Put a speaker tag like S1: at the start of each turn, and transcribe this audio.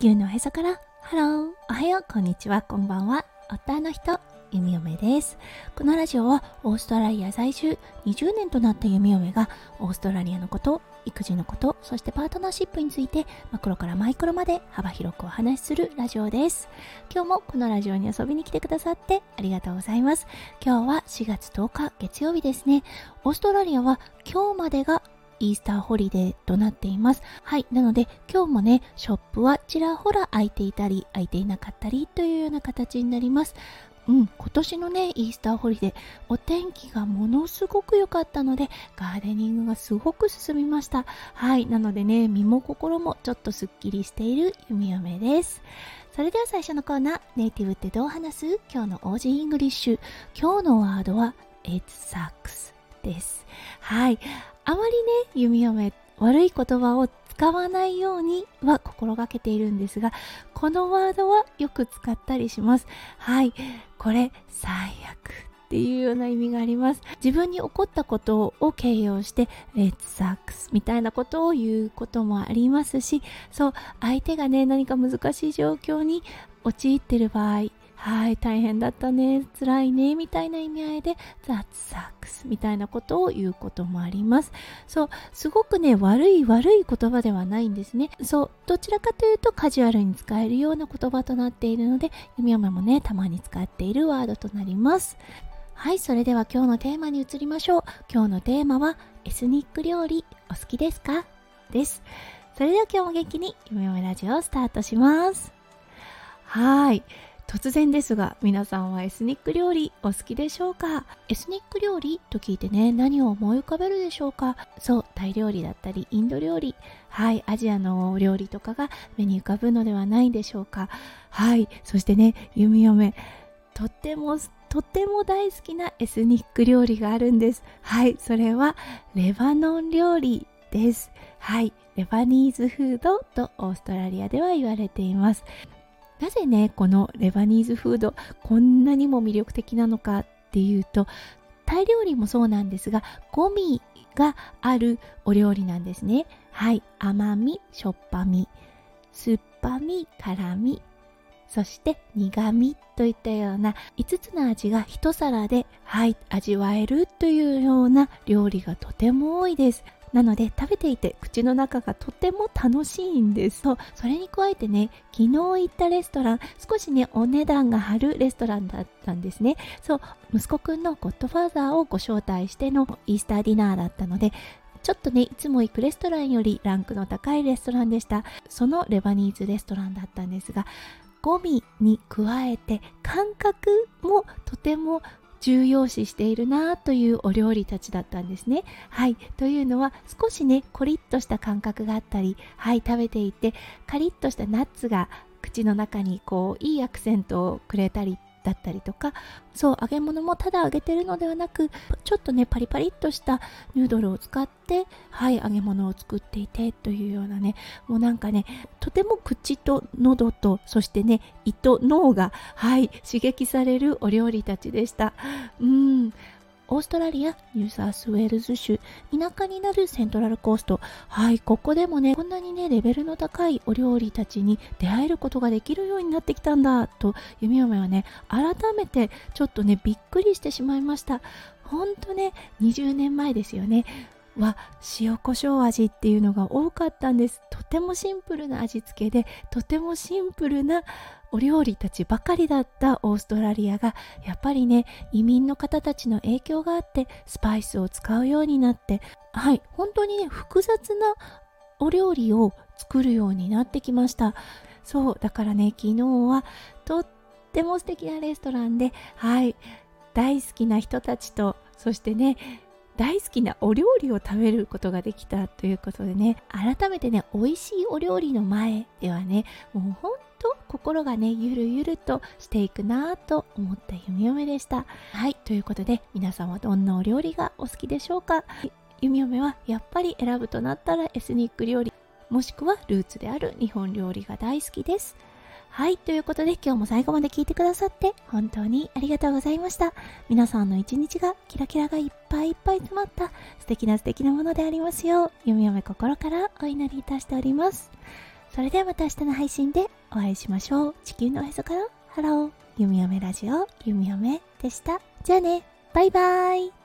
S1: 球のへそから。ハローおはようこんにちは。こんばんは。夫の人弓嫁です。このラジオはオーストラリア在住20年となった弓嫁がオーストラリアのこと育児のことそしてパートナーシップについてマクロからマイクロまで幅広くお話しするラジオです。今日もこのラジオに遊びに来てくださってありがとうございます。今日は4月10日月曜日ですね。オーストラリアは今日までがイースターホリデーとなっています。はい。なので今日もね、ショップはちらほら開いていたり、開いていなかったりというような形になります。うん、今年のね、イースターホリデー、お天気がものすごく良かったので、ガーデニングがすごく進みました。はい、なのでね、身も心もちょっとすっきりしている弓嫁です。それでは最初のコーナー、ネイティブってどう話す？今日の Aussie English。今日のワードは、It sucks です。はい。あまりね、弓嫁、悪い言葉を使わないようには心がけているんですが、このワードはよく使ったりします。はい。これ、最悪っていうような意味があります。自分に起こったことを形容して、It sucks みたいなことを言うこともありますし、そう、相手がね、何か難しい状況に陥ってる場合、はい、大変だったね、辛いね、みたいな意味合いで、That sucks みたいなことを言うこともあります。そう、すごくね、悪い悪い言葉ではないんですね。そう、どちらかというとカジュアルに使えるような言葉となっているので、弓嫁もね、たまに使っているワードとなります。はい、それでは今日のテーマに移りましょう。今日のテーマは、エスニック料理お好きですか？です。それでは今日も元気に、弓嫁ラジオをスタートします。はい。突然ですが皆さんはエスニック料理お好きでしょうか？エスニック料理と聞いてね何を思い浮かべるでしょうか？そうタイ料理だったりインド料理。はいアジアの料理とかが目に浮かぶのではないでしょうか？はいそしてね弓嫁。とってもとっても大好きなエスニック料理があるんです。はいそれはレバノン料理です。はいレバニーズフードとオーストラリアでは言われています。なぜねこのレバニーズフードこんなにも魅力的なのかっていうとタイ料理もそうなんですがゴミがあるお料理なんですねはい甘みしょっぱみ酸っぱみ辛みそして苦味といったような5つの味が一皿で、はい、味わえるというような料理がとても多いです。なので食べていて口の中がとても楽しいんです。そうそれに加えてね昨日行ったレストラン少しねお値段が張るレストランだったんですね。そう息子くんのゴッドファーザーをご招待してのイースターディナーだったのでちょっとねいつも行くレストランよりランクの高いレストランでした。そのレバニーズレストランだったんですがゴミに加えて感覚もとても重要視しているなというお料理たちだったんですね。はい。というのは少しね、コリッとした感覚があったり、はい、食べていて、カリッとしたナッツが口の中にこう、いいアクセントをくれたりだったりとかそう揚げ物もただ揚げてるのではなくちょっとねパリパリっとしたヌードルを使ってはい揚げ物を作っていてというようなねもうなんかねとても口と喉とそしてね胃と脳がはい刺激されるお料理たちでした。うん。オーストラリア、ニューサースウェールズ州、田舎になるセントラルコースト。はい、ここでもね、こんなにね、レベルの高いお料理たちに出会えることができるようになってきたんだ、と、弓嫁はね、改めてちょっとね、びっくりしてしまいました。ほんとね、20年前ですよね。は塩コショウ味っていうのが多かったんですとてもシンプルな味付けでとてもシンプルなお料理たちばかりだったオーストラリアがやっぱりね移民の方たちの影響があってスパイスを使うようになってはい本当にね複雑なお料理を作るようになってきました。そうだからね昨日はとっても素敵なレストランではい大好きな人たちとそしてね大好きなお料理を食べることができたということでね改めてね美味しいお料理の前ではねもう本当心がねゆるゆるとしていくなぁと思った弓嫁でしたはいということで皆さんはどんなお料理がお好きでしょうか？弓嫁はやっぱり選ぶとなったらエスニック料理もしくはルーツである日本料理が大好きですはい、ということで今日も最後まで聞いてくださって本当にありがとうございました。皆さんの一日がキラキラがいっぱいいっぱい詰まった素敵な素敵なものでありますよう、弓嫁心からお祈りいたしております。それではまた明日の配信でお会いしましょう。地球のおへそからハロー。弓嫁ラジオ、弓嫁でした。じゃあね、バイバイ。